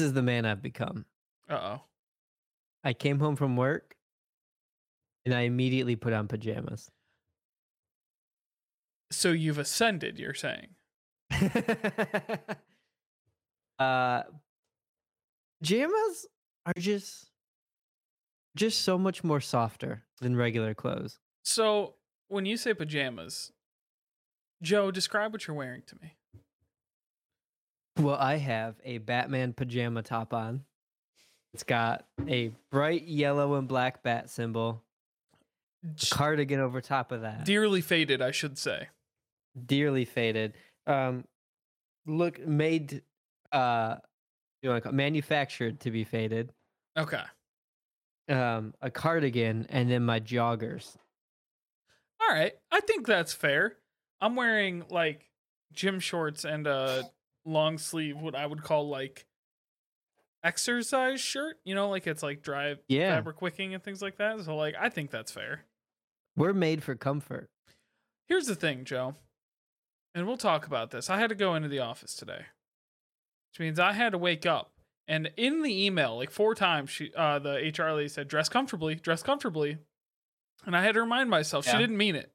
This is the man I've become. Uh oh. I came home from work and I immediately put on pajamas. So you've ascended, you're saying. uh pajamas are just just so much more softer than regular clothes. So when you say pajamas, Joe, describe what you're wearing to me. Well, I have a Batman pajama top on. It's got a bright yellow and black bat symbol, cardigan over top of that. Dearly faded, I should say. Dearly faded. Um, look, made, uh, you want to call manufactured to be faded. Okay. Um, a cardigan, and then my joggers. All right, I think that's fair. I'm wearing like gym shorts and a long sleeve, what I would call like exercise shirt. You know, like it's like dry Yeah. fabric wicking and things like that. So like, I think that's fair. We're made for comfort. Here's the thing, Joe, and we'll talk about this. I had to go into the office today, which means I had to wake up. And in the email, like four times, she, uh, the HR lady said, "Dress comfortably, dress comfortably," and I had to remind myself she didn't mean it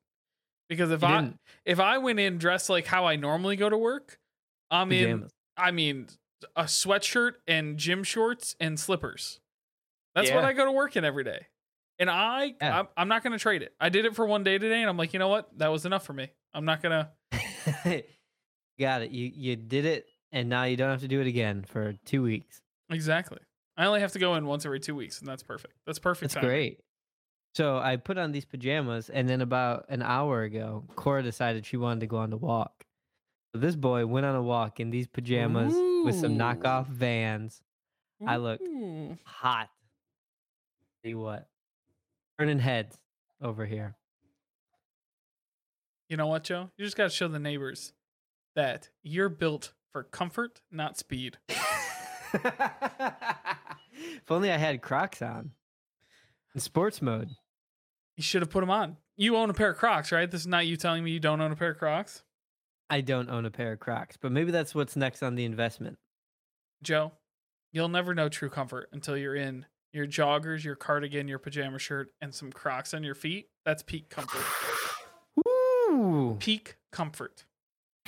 because if You I didn't. if I went in dressed like how I normally go to work, I'm in. Pajamas. I mean, a sweatshirt and gym shorts and slippers. That's what I go to work in every day. And I, Yeah. I'm, I'm not going to trade it. I did it for one day today, and I'm like, you know what? That was enough for me. I'm not gonna. Got it. You you did it, and now you don't have to do it again for two weeks. Exactly. I only have to go in once every two weeks, and that's perfect. That's perfect. That's timing. great. So I put on these pajamas, and then about an hour ago, Cora decided she wanted to go on the walk. So this boy went on a walk in these pajamas with some knockoff Vans. I looked mm. hot. See what? Turning heads over here. You know what, Joe? You just got to show the neighbors that you're built for comfort, not speed. if only I had Crocs on in sports mode. You should have put them on. You own a pair of Crocs, right? This is not you telling me you don't own a pair of Crocs. I don't own a pair of Crocs, but maybe that's what's next on the investment. Joe, you'll never know true comfort until you're in your joggers, your cardigan, your pajama shirt, and some Crocs on your feet. That's peak comfort. Woo! Peak comfort.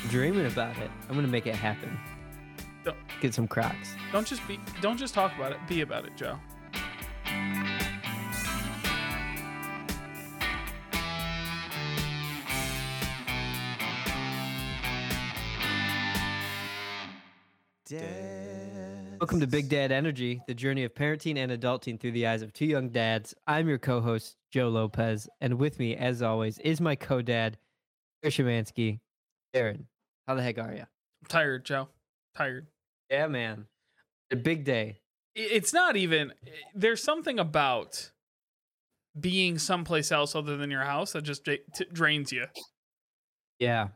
Dreaming about it. I'm gonna make it happen. Don't- Get some Crocs. Don't just be. Don't just talk about it. Be about it, Joe. Welcome to Big Dad Energy, the journey of parenting and adulting through the eyes of two young dads. I'm your co-host Joe Lopez, and with me, as always, is my co-dad, Aaron Shemansky. Aaron, how the heck are you? I'm tired, Joe. Tired. Yeah, man. A big day. It's not even. Eh, there's something about being someplace else other than your house that just drains you. Yeah,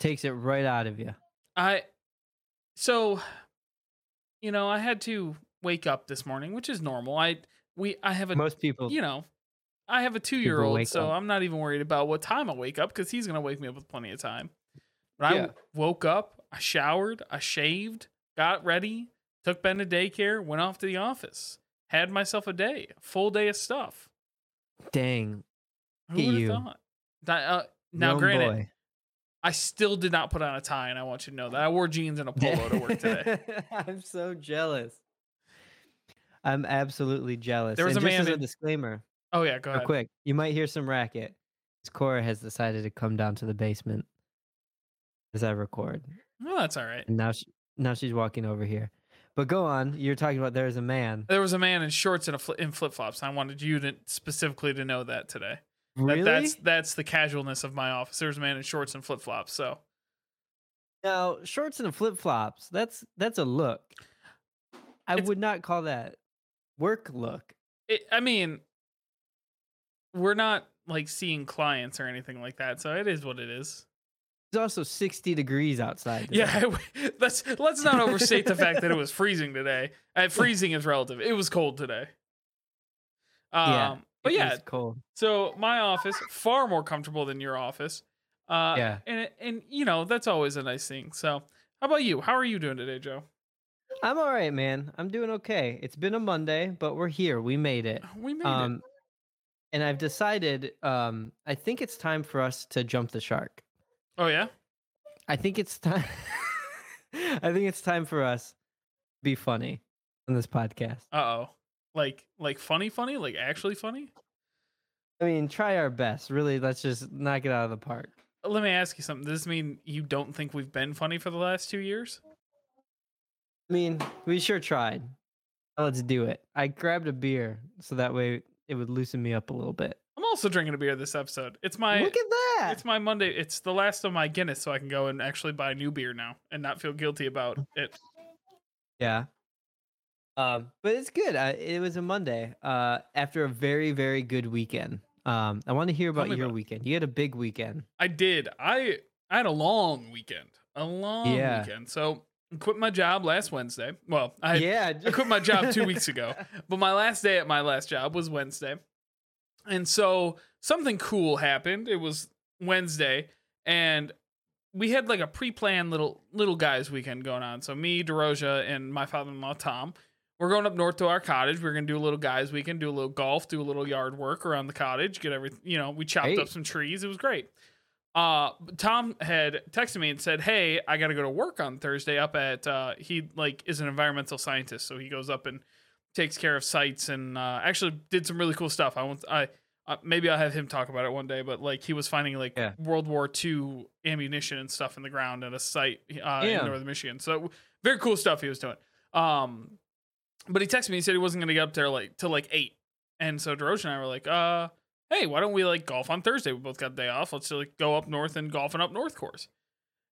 takes it right out of you. I so you know, I had to wake up this morning, which is normal. I we I have a Most people, you know, I have a 2-year-old, so up. I'm not even worried about what time I wake up cuz he's going to wake me up with plenty of time. But Yeah. I woke up, I showered, I shaved, got ready, took Ben to daycare, went off to the office. Had myself a day, a full day of stuff. dang. Who would have thought? That, uh, now, grown granted, boy. I still did not put on a tie, and I want you to know that I wore jeans and a polo to work today. I'm so jealous. I'm absolutely jealous. There was and a just man as a disclaimer, Oh yeah, go real ahead. quick, you might hear some racket. Cora has decided to come down to the basement as I record, Well, that's all right. and now she, now she's walking over here. But go on. You're talking about there's a man. There was a man in shorts and a fli in flip flops. I wanted you to specifically to know that today. That, That's that's the casualness of my office. There's a man in shorts and flip flops. So Now, shorts and flip flops. That's that's a look. I It's- would not call that work look. it, I mean, we're not like seeing clients or anything like that. So it is what it is. It's also 60 degrees outside. today. Yeah, let's let's not overstate the fact that it was freezing today. Uh, freezing is relative. It was cold today. Um, Yeah, but yeah, was cold. So my office far more comfortable than your office. Uh, Yeah. and and you know that's always a nice thing. So how about you? How are you doing today, Joe? I'm all right, man. I'm doing okay. It's been a Monday, but we're here. We made it. We made it. Um, and I've decided. Um, I think it's time for us to jump the shark. Oh yeah. I think it's time. I think it's time for us to be funny on this podcast. Uh oh. Like like funny funny like actually funny. I mean, try our best. Really, let's just knock it out of the park. Uh, let me ask you something. Does this mean you don't think we've been funny for the last two years? I mean, we sure tried. Let's do it. I grabbed a beer so that way it would loosen me up a little bit. I'm also drinking a beer this episode. It's my Look at that. it's my Monday. It's the last of my Guinness, so I can go and actually buy new beer now and not feel guilty about it. Yeah. Um, but it's good. Uh, it was a Monday. Uh, after a very very good weekend. Um, I want to hear about your about weekend. You had a big weekend. I did. I I had a long weekend. A long Yeah. weekend. So I quit my job last Wednesday. Well, I yeah. I quit my job two weeks ago, but my last day at my last job was Wednesday. And so something cool happened. It was Wednesday, and we had like a pre-planned little little guys weekend going on. So me, DeRoja, and my father-in-law Tom, we're going up north to our cottage. We're gonna do a little guys weekend, do a little golf, do a little yard work around the cottage, get everything. You know, we chopped Hey. up some trees. It was great. Uh, Tom had texted me and said, "Hey, I got to go to work on Thursday. Up at uh, he like is an environmental scientist, so he goes up and takes care of sites and uh, actually did some really cool stuff. I want I uh, maybe I'll have him talk about it one day, but like he was finding like Yeah. World War II ammunition and stuff in the ground at a site uh, Yeah. in northern Michigan. So very cool stuff he was doing. Um, but he texted me. He said he wasn't going to get up there like till like eight, and so Deroche and I were like, uh, hey, why don't we like golf on Thursday? We both got a day off. Let's like go up north and golf an up north course.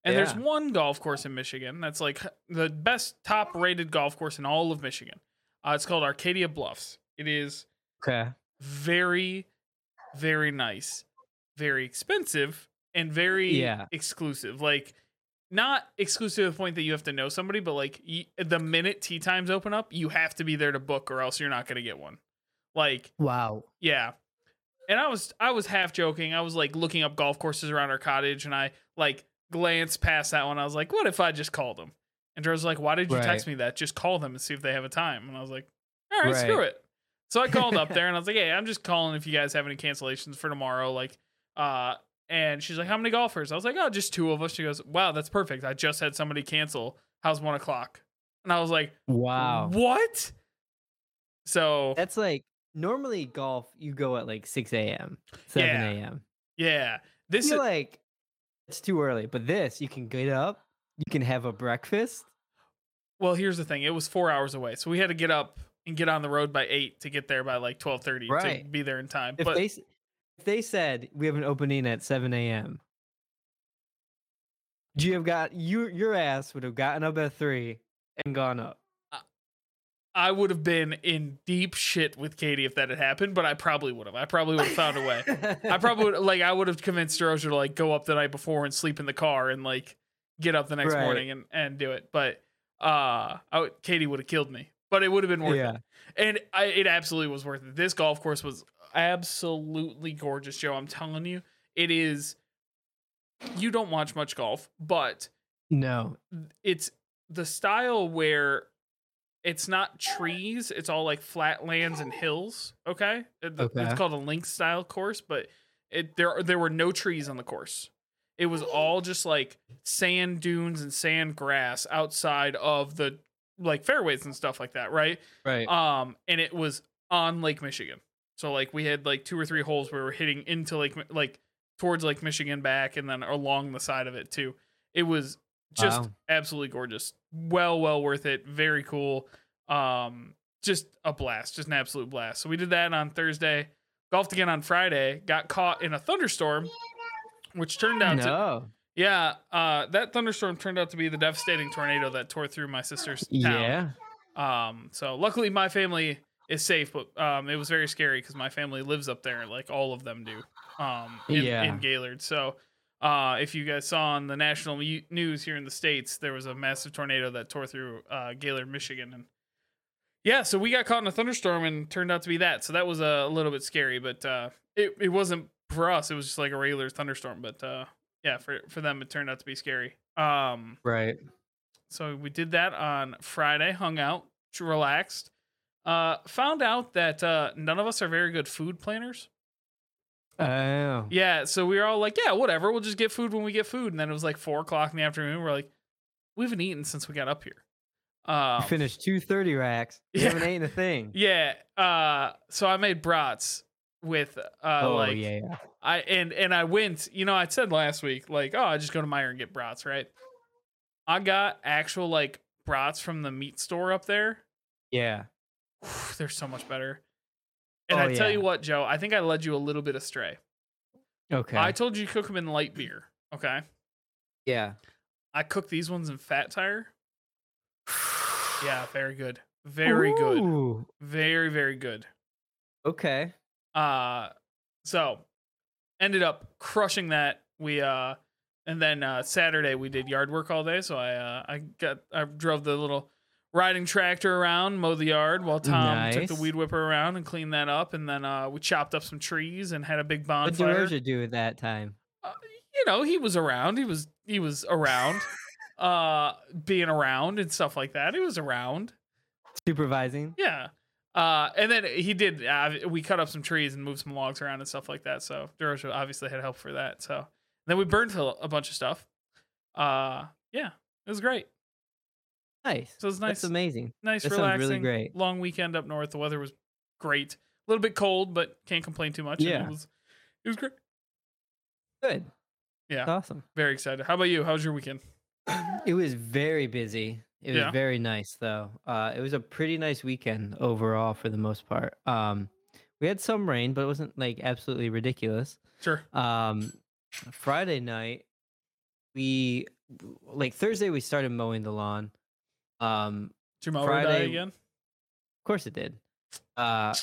And there's one golf course in Michigan that's like the best top rated golf course in all of Michigan. Uh, it's called Arcadia Bluffs. It is Okay. very, very nice, very expensive, and very Yeah. exclusive. Like, not exclusive to the point that you have to know somebody, but like the minute tea times open up, you have to be there to book, or else you're not going to get one. Like, Wow. yeah. And I was I was half joking. I was like looking up golf courses around our cottage, and I like glanced past that one. I was like, "What if I just called them?" And Joe's like, "Why did you text me that? Just call them and see if they have a time." And I was like, "All right, screw it." So I called up there and I was like, "Hey, I'm just calling if you guys have any cancellations for tomorrow." Like, uh, and she's like, "How many golfers?" I was like, "Oh, just two of us." She goes, "Wow, that's perfect. I just had somebody cancel. How's one o'clock?" And I was like, Wow. What?" So That's like normally golf. You go at like six a.m., seven a.m. yeah, I this is like it's too early, but this you can get up. You can have a breakfast. Well, here's the thing. It was four hours away, so we had to get up and get on the road by eight to get there by like twelve thirty to Right. be there in time. If but they if they said we have an opening at seven a.m., you have got you your ass would have gotten up at three and gone up. I would have been in deep shit with Katie if that had happened. But I probably would have. I probably would have found a way. I probably would like. I would have convinced Roger to like go up the night before and sleep in the car and like get up the next Right. morning and and do it. But uh, would, Katie would have killed me. But it would have been worth yeah. it. And I, it absolutely was worth it. This golf course was absolutely gorgeous, Joe. I'm telling you, it is. You don't watch much golf, but No. it's the style where it's not trees; it's all like flat lands and hills. Okay, Okay. it's called a link style course, but it there there were no trees on the course. It was all just like sand dunes and sand grass outside of the like fairways and stuff like that, right? Right. Um, and it was on Lake Michigan. So like we had like two or three holes where we were hitting into Lake, Mi- like towards like Michigan back, and then along the side of it too. It was just Wow. absolutely gorgeous. Well, well worth it. Very cool. Um, just a blast, just an absolute blast. So we did that on Thursday. Golfed again on Friday. Got caught in a thunderstorm, which turned out to no. yeah. Uh, that thunderstorm turned out to be the devastating tornado that tore through my sister's town. Yeah. Um, so luckily my family is safe, but um, it was very scary because my family lives up there, like all of them do. Um, in, Yeah. in Gaylord. So, uh, if you guys saw on the national news here in the states, there was a massive tornado that tore through uh, Gaylord, Michigan, and yeah, so we got caught in a thunderstorm and turned out to be that. So that was a little bit scary, but uh, it it wasn't for us. It was just like a regular thunderstorm, but uh, yeah, for for them it turned out to be scary. Um, Right. So we did that on Friday, hung out, relaxed. Uh, found out that uh, none of us are very good food planners. Oh. Yeah, so we were all like, yeah, whatever. We'll just get food when we get food. And then it was like four o'clock in the afternoon. We're like, we haven't eaten since we got up here. Um, You finished two thirty racks. You Yeah. haven't eaten a thing. Yeah. Uh, so I made brats with uh, oh like yeah, yeah. I and and I went. You know, I said last week like, oh, I just go to Meijer and get brats, right? I got actual like brats from the meat store up there. Yeah. They're so much better. And Oh, I tell yeah. you what, Joe, I think I led you a little bit astray. Okay. I told you to cook them in light beer. Okay. yeah. I cooked these ones in fat tire. Yeah, very good. Very good. Very, very good. Okay. Uh so ended up crushing that. We uh and then uh Saturday we did yard work all day. So I uh I got I drove the little riding tractor around, mow the yard while Tom took the weed whipper around and cleaned that up. And then uh we chopped up some trees and had a big bonfire. What did. DeRosa do at that time? uh, you know, he was around. He was he was around, uh, being around and stuff like that. He was around. Supervising. Yeah. Uh, and then he did. Uh, we cut up some trees and moved some logs around and stuff like that. So Durosha obviously had help for that. So then we burned a a bunch of stuff. Uh, yeah, it was great. Nice. So it was nice, That's amazing. nice, that relaxing, really great. long weekend up north. The weather was great. A little bit cold, but can't complain too much. and Yeah. it was it was great. Good. Yeah. That's awesome. Very excited. How about you? How was your weekend? It was very busy. It was Yeah. very nice though. Uh, it was a pretty nice weekend overall for the most part. Um, we had some rain, but it wasn't like absolutely ridiculous. Sure. Um, Friday night, we like Thursday we started mowing the lawn. Um, die Friday- again? of course it did. Uh,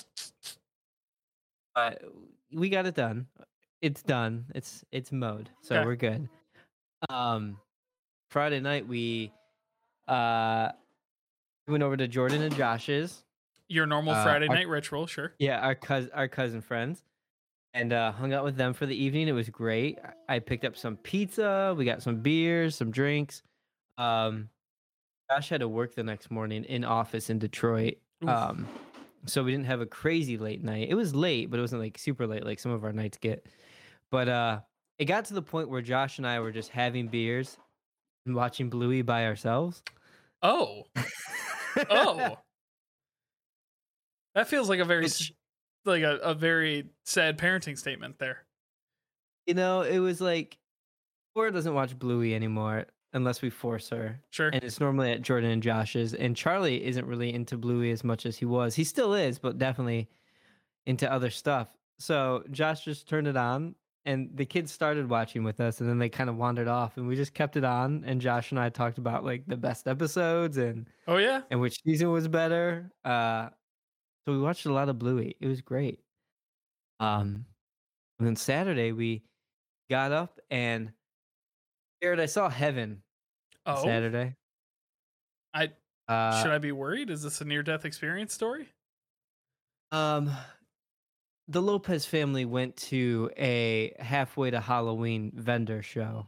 but we got it done. It's done. It's it's mowed, so Okay. we're good. Um, Friday night we uh went over to Jordan and Josh's. Your normal Uh, Friday our- night ritual, sure. Yeah, our cousin our cousin friends. And uh, hung out with them for the evening. It was great. I picked up some pizza. We got some beers, some drinks. Um, Josh had to work the next morning in office in Detroit. Um, so we didn't have a crazy late night. It was late, but it wasn't like super late like some of our nights get. But uh, it got to the point where Josh and I were just having beers and watching Bluey by ourselves. Oh, oh, that feels like a very It's- like a, a very sad parenting statement there. you know, it was like Cora doesn't watch Bluey anymore unless we force her. Sure. And it's normally at Jordan and Josh's. And Charlie isn't really into Bluey as much as he was. He still is, but definitely into other stuff. So Josh just turned it on and the kids started watching with us and then they kind of wandered off and we just kept it on and Josh and I talked about like the best episodes and oh yeah. and which season was better. Uh so we watched a lot of Bluey. It was great. Um and then Saturday we got up and Jared, I saw heaven on Oh, Saturday. I Uh, should I be worried? Is this a near death experience story? Um, the Lopez family went to a halfway to Halloween vendor show.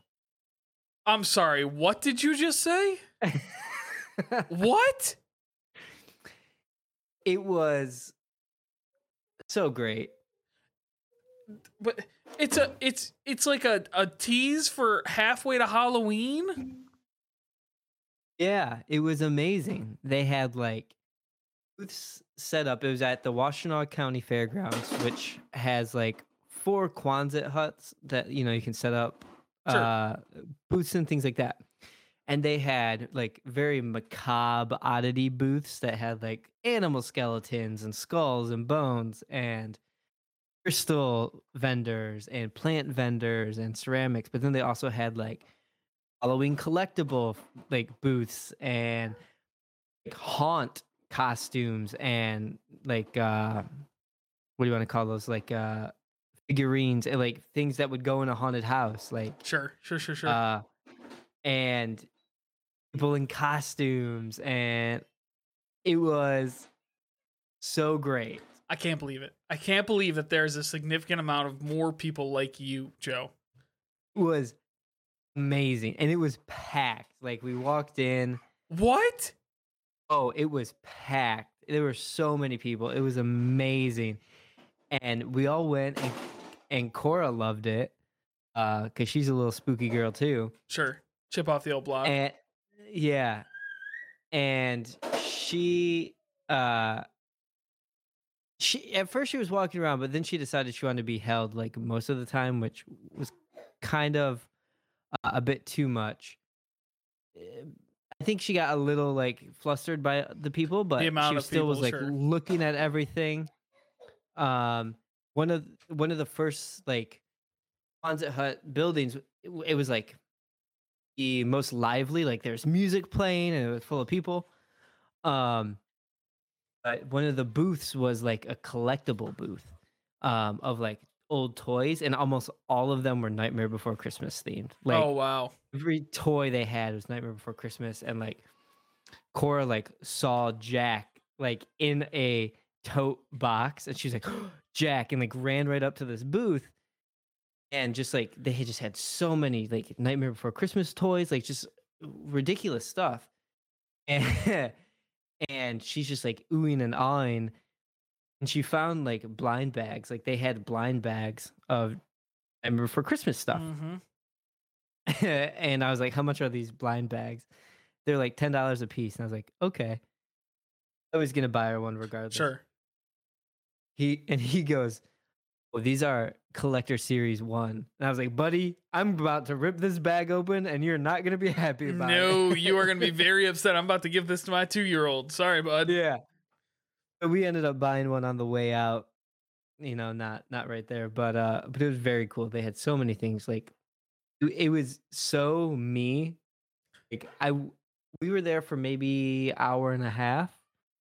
I'm sorry. What did you just say? What? it was so great. But it's a it's it's like a, a tease for halfway to Halloween. Yeah, it was amazing. They had like booths set up. It was at the Washtenaw County Fairgrounds, which has like four Quonset huts that you know you can set up Sure. uh, booths and things like that. And they had like very macabre oddity booths that had like animal skeletons and skulls and bones and crystal vendors and plant vendors and ceramics. But then they also had like Halloween collectible like booths and like haunt costumes and like uh what do you want to call those like uh figurines and like things that would go in a haunted house like Sure, sure, sure, sure. uh and people in costumes and it was so great I can't believe it. I can't believe that there's a significant amount of more people like you, Joe. It was amazing and it was packed like we walked in What? Oh, it was packed. There were so many people. It was amazing. And we all went and and Cora loved it. Uh, cuz she's a little spooky girl too. Sure. Chip off the old block. And yeah. And she uh she at first she was walking around, but then she decided she wanted to be held like most of the time, which was kind of uh, a bit too much. Uh, I think she got a little like flustered by the people, but amount she still was like sure. looking at everything. Um, one of one of the first like Quonset Hut buildings, it, it was like the most lively. Like there's music playing and it was full of people. Um, but one of the booths was like a collectible booth um, of like old toys, and almost all of them were Nightmare Before Christmas themed. Like oh wow. every toy they had was Nightmare Before Christmas, and like Cora like saw Jack like in a tote box, and she's like Jack, and like ran right up to this booth, and just like they had just had so many like Nightmare Before Christmas toys, like just ridiculous stuff, and and she's just like oohing and awing. And she found like blind bags, like they had blind bags of Nightmare Before Christmas stuff Mhm. and I was like, "How much are these blind bags?" They're like ten dollars a piece, and I was like, "Okay." I was gonna buy her one regardless. Sure. He and he goes, "Well, these are collector series one," and I was like, "Buddy, I'm about to rip this bag open, and you're not gonna be happy about it." No, you are going to be very upset. I'm about to give this to my two year old. Sorry, bud. yeah. But we ended up buying one on the way out. You know, not not right there, but uh, but it was very cool. They had so many things. Like, it- it was so me. Like I we were there for maybe hour and a half.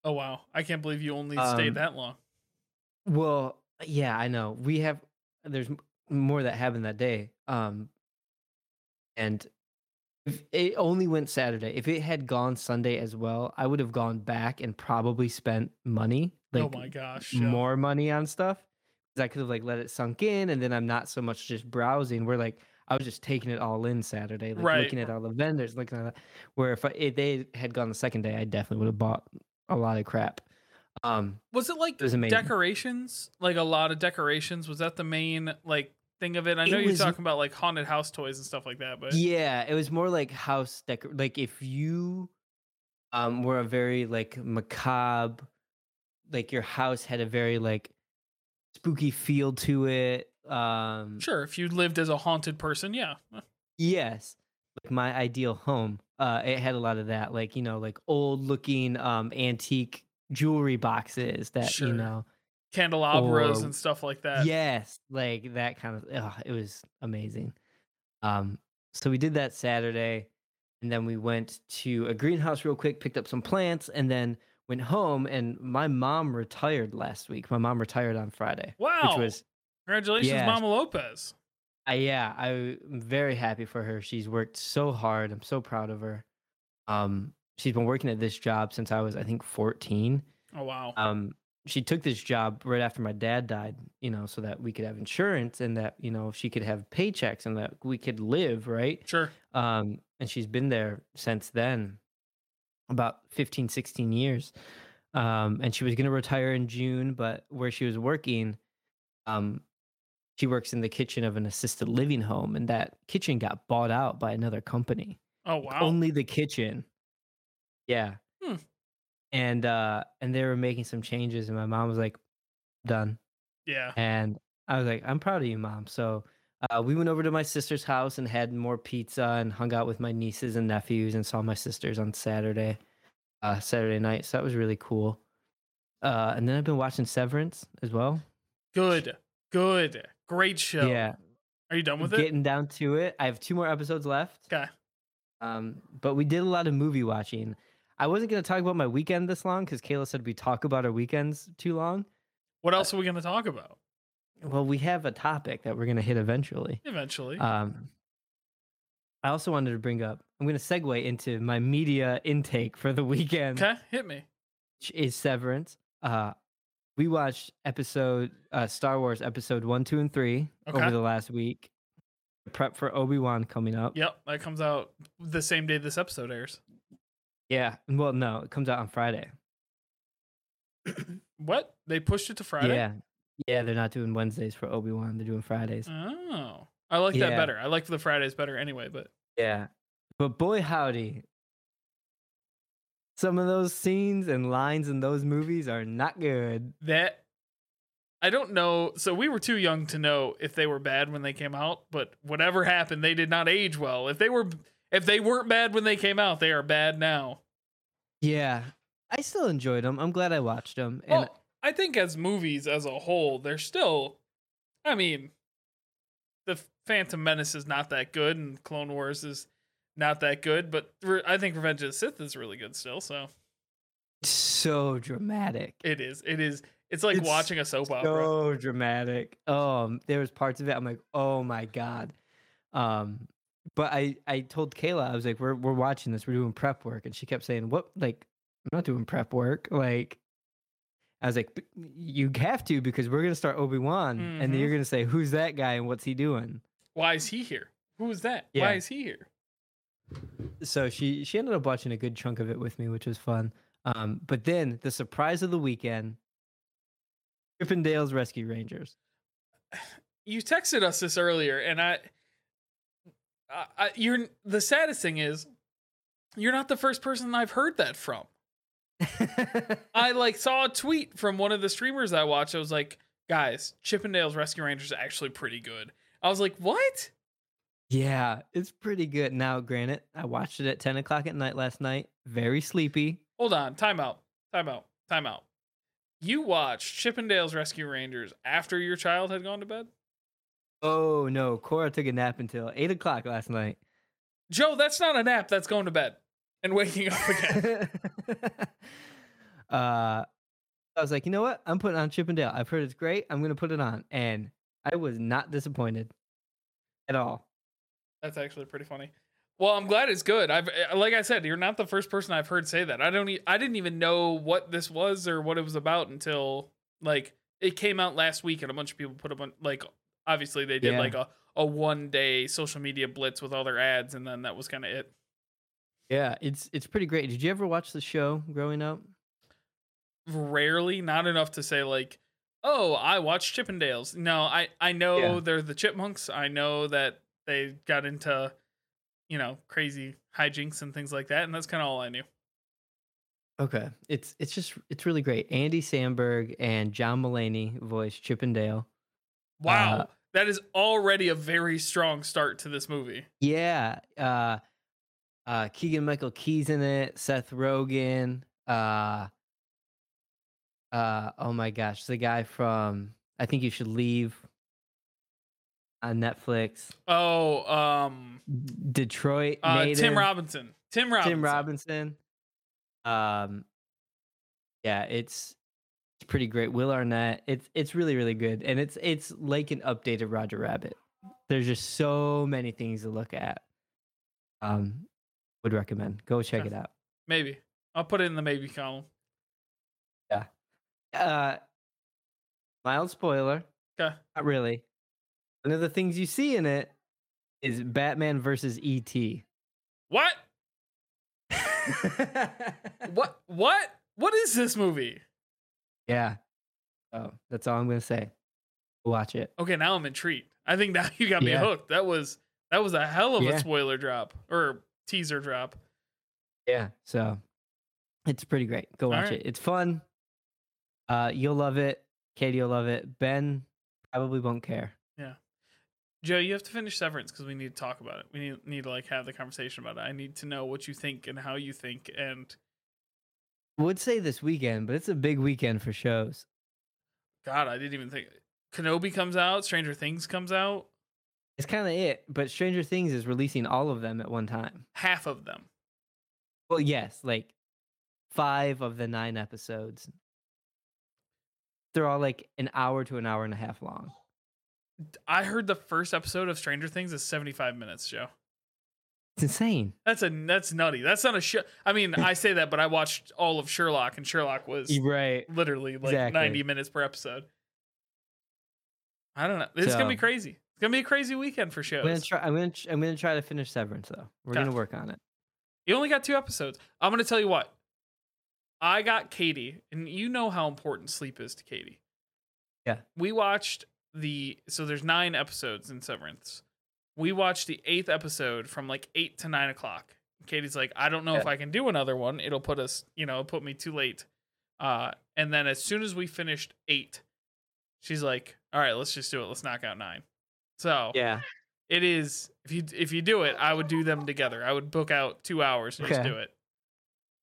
Oh, wow. I can't believe you only Um, stayed that long. Well, yeah, I know. We have there's more that happened that day. Um, and if it only went Saturday. If it had gone Sunday as well, I would have gone back and probably spent money, like oh, my gosh. yeah. more money on stuff. 'Cause I could have like let it sunk in, and then I'm not so much just browsing. We're like I was just taking it all in Saturday, like Right. looking at all the vendors, looking at that. Where if, I, if they had gone the second day, I definitely would have bought a lot of crap. Um, Was it like it decorations? Like a lot of decorations? Was that the main like thing of it? I It know you're was- talking about like haunted house toys and stuff like that, but Yeah, it was more like house decor. Like if you um were a very like macabre, like your house had a very like spooky feel to it. Um sure, if you lived as a haunted person, yeah. Yes, like my ideal home. Uh it had a lot of that, like, you know, like old looking um antique jewelry boxes that, Sure. you know. Candelabras Or- and stuff like that. Yes, like that kind of. ugh, it was amazing. Um, so we did that Saturday, and then we went to a greenhouse real quick, picked up some plants, and then went home. And my mom retired last week. My mom retired on Friday, Wow. which was Congratulations, Yeah. Mama Lopez. I yeah, I'm very happy for her. She's worked so hard. I'm so proud of her. Um, she's been working at this job since I was, I think, 14. Oh wow. um she took this job right after my dad died you know so that we could have insurance and that you know she could have paychecks and that we could live right sure. um and she's been there since then about 15 16 years um and she was going to retire in june but where she was working um she works in the kitchen of an assisted living home and that kitchen got bought out by another company Oh wow. only the kitchen. Yeah. Hmm. And uh and they were making some changes and my mom was like done. yeah. And I was like I'm proud of you mom. So uh, we went over to my sister's house and had more pizza and hung out with my nieces and nephews and saw my sisters on Saturday, uh, Saturday night. So that was really cool. Uh, and then I've been watching Severance as well. Good. Good. Great show. Yeah, Are you done with it? getting down to it. I have two more episodes left. Okay. Um, but we did a lot of movie watching. I wasn't going to talk about my weekend this long because Kayla said we talk about our weekends too long. What else are we going to talk about? Well, we have a topic that we're going to hit eventually. Eventually. Um, I also wanted to bring up. I'm going to segue into my media intake for the weekend, okay. Hit me. which is Severance. Uh, we watched episode uh, Star Wars episode one, two, and three Okay. over the last week. Prep for Obi Wan coming up. Yep. That comes out the same day this episode airs. Yeah. Well, no, it comes out on Friday. What? They pushed it to Friday? Yeah. Yeah, they're not doing Wednesdays for Obi Wan. They're doing Fridays. Oh. I like that better. I like the Fridays better anyway, but Yeah. But boy, howdy. Some of those scenes and lines in those movies are not good. that I don't know. So we were too young to know if they were bad when they came out, but whatever happened, they did not age well. If they were if they weren't bad when they came out, they are bad now. Yeah. I still enjoyed them. I'm glad I watched them. And well, I think as movies as a whole, they're still I mean, the Phantom Menace is not that good and Clone Wars is not that good, but I think Revenge of the Sith is really good still, so so dramatic. it is. It is it's like It's watching a soap opera. so dramatic. Um, there was parts of it. I'm like, oh my god. Um, but I I told Kayla I was like, we're we're watching this. We're doing prep work, and she kept saying, what? Like, I'm not doing prep work. Like, I was like, you have to because we're gonna start Obi Wan, and then Mhm. you're gonna say, who's that guy and what's he doing? Why is he here? Who is that? Yeah. Why is he here? So she she ended up watching a good chunk of it with me, which was fun. Um, but then the surprise of the weekend, Chippendales Rescue Rangers. you texted us this earlier, and I, I, I you're the saddest thing is, you're not the first person I've heard that from. I like saw a tweet from one of the streamers I watch. I was like, guys, Chippendales Rescue Rangers is actually pretty good. I was like, what? Yeah, it's pretty good. Now, granted, I watched it at 10 o'clock at night last night. Very sleepy. Hold on, time out, time out, time out. You watched Chippendales Rescue Rangers after your child had gone to bed? Oh no, Cora took a nap until 8 o'clock last night. Joe, that's not a nap. That's going to bed and waking up again. uh, I was like, you know what? I'm putting on Chip 'n Dale. I've heard it's great. I'm going to put it on. And I was not disappointed at all. That's actually pretty funny. Well, I'm glad it's good. I've uh, like I said, you're not the first person I've heard say that. I don't. E- I didn't even know what this was or what it was about until like it came out last week, and a bunch of people put up on like obviously they did Yeah. like a a one day social media blitz with all their ads, and then that was kind of it. Yeah, it's it's pretty great. Did you ever watch the show growing up? Rarely, not enough to say like, oh, I watched Chippendales. No, I I know Yeah. they're the Chipmunks. I know that they got into you know crazy hijinks and things like that, and that's kind of all I knew. Okay, it's it's just it's really great. Andy Samberg and John Mulaney voice Chip 'n Dale. Wow. Uh, that is already a very strong start to this movie. Yeah, uh, uh, Keegan Michael Key's in it. Seth Rogen. Uh, uh, oh my gosh, the guy from I think you should leave on Netflix. Oh, um Detroit. uh, native, Tim Robinson. Tim Robinson. Tim Robinson. Um, yeah, it's it's pretty great. Will Arnett. It's it's really really good, and it's it's like an updated Roger Rabbit. There's just so many things to look at. Um, would recommend go check it out. Maybe. I'll put it in the maybe column. Yeah. Uh, mild spoiler. Okay. Not really. One of the things you see in it is Batman versus ET. What? What what? What is this movie? Yeah. Oh, that's all I'm gonna say. Watch it. Okay, now I'm intrigued. I think now you got me Yeah. hooked. That was that was a hell of Yeah. a spoiler drop or teaser drop. Yeah. So it's pretty great. Go watch Alright. it. It's fun. Uh, you'll love it. Katie will love it. Ben probably won't care. Yeah. Joe, you have to finish Severance because we need to talk about it. We need, need to like have the conversation about it. I need to know what you think and how you think. And Would say this weekend, but it's a big weekend for shows. God, I didn't even think Kenobi comes out, Stranger Things comes out, It's kind of it. But Stranger Things is releasing all of them at one time. half of them. Well, yes, like five of the nine episodes. They're all like an hour to an hour and a half long. I heard the first episode of Stranger Things is 75 minutes, Joe. It's insane. That's a that's nutty. That's not a show. I mean, I say that, but I watched all of Sherlock, and Sherlock was Right. literally like Exactly. 90 minutes per episode. I don't know. This is gonna be crazy. It's gonna be a crazy weekend for I'm gonna shows. try. I'm gonna. I'm gonna try to finish Severance though. We're gonna work on it. You only got two episodes. I'm gonna tell you what. I got Katie, and you know how important sleep is to Katie. Yeah. We watched the so there's nine episodes in Severance. We watched the eighth episode from like eight to nine o'clock. Katie's like, I don't know if I can do another one. It'll put us, you know, put me too late. Uh, and then as soon as we finished eight, she's like, All right, let's just do it. Let's knock out nine. So Yeah. it is if you if you do it, I would do them together. I would book out two hours and just do it.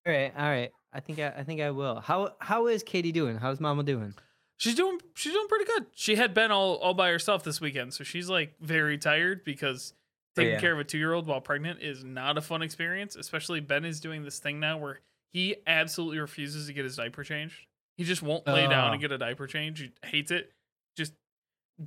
All right. All right. I think I, I think I will. How how is Katie doing? How's Mama doing? She's doing she's doing pretty good. She had been all all by herself this weekend, so she's like very tired because Oh, taking yeah. care of a two year old while pregnant is not a fun experience. Especially Ben is doing this thing now where he absolutely refuses to get his diaper changed. He just won't lay down Oh. and get a diaper change. He hates it. Just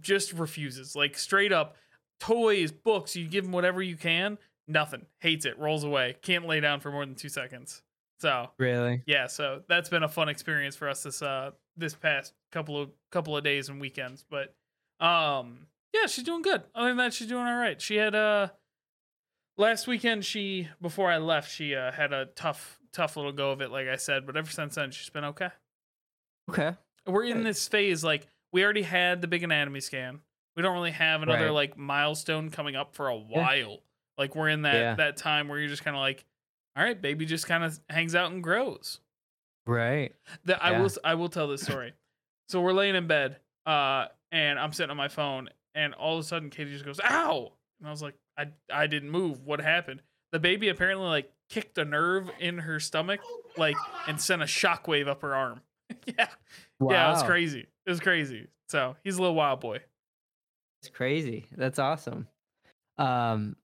just refuses. Like straight up toys, books, you give him whatever you can, nothing. Hates it, rolls away. Can't lay down for more than two seconds. So Really? yeah, so that's been a fun experience for us this uh this past couple of couple of days and weekends. But um yeah, she's doing good. Other than that, she's doing all right. She had uh last weekend she before I left, she uh had a tough tough little go of it, like I said, but ever since then she's been okay. Okay. We're in this phase like we already had the big anatomy scan. We don't really have another Right. like milestone coming up for a while. Like we're in that Yeah. that time where you're just kind of like, all right, baby just kind of hangs out and grows. Right. that I will I will tell this story. so we're laying in bed, uh, and I'm sitting on my phone, and all of a sudden Katie just goes, "Ow!" And I was like, "I I didn't move. What happened?" The baby apparently like kicked a nerve in her stomach, like, and sent a shockwave up her arm. yeah, yeah, it was crazy. It was crazy. So he's a little wild boy. It's crazy. That's awesome. Um,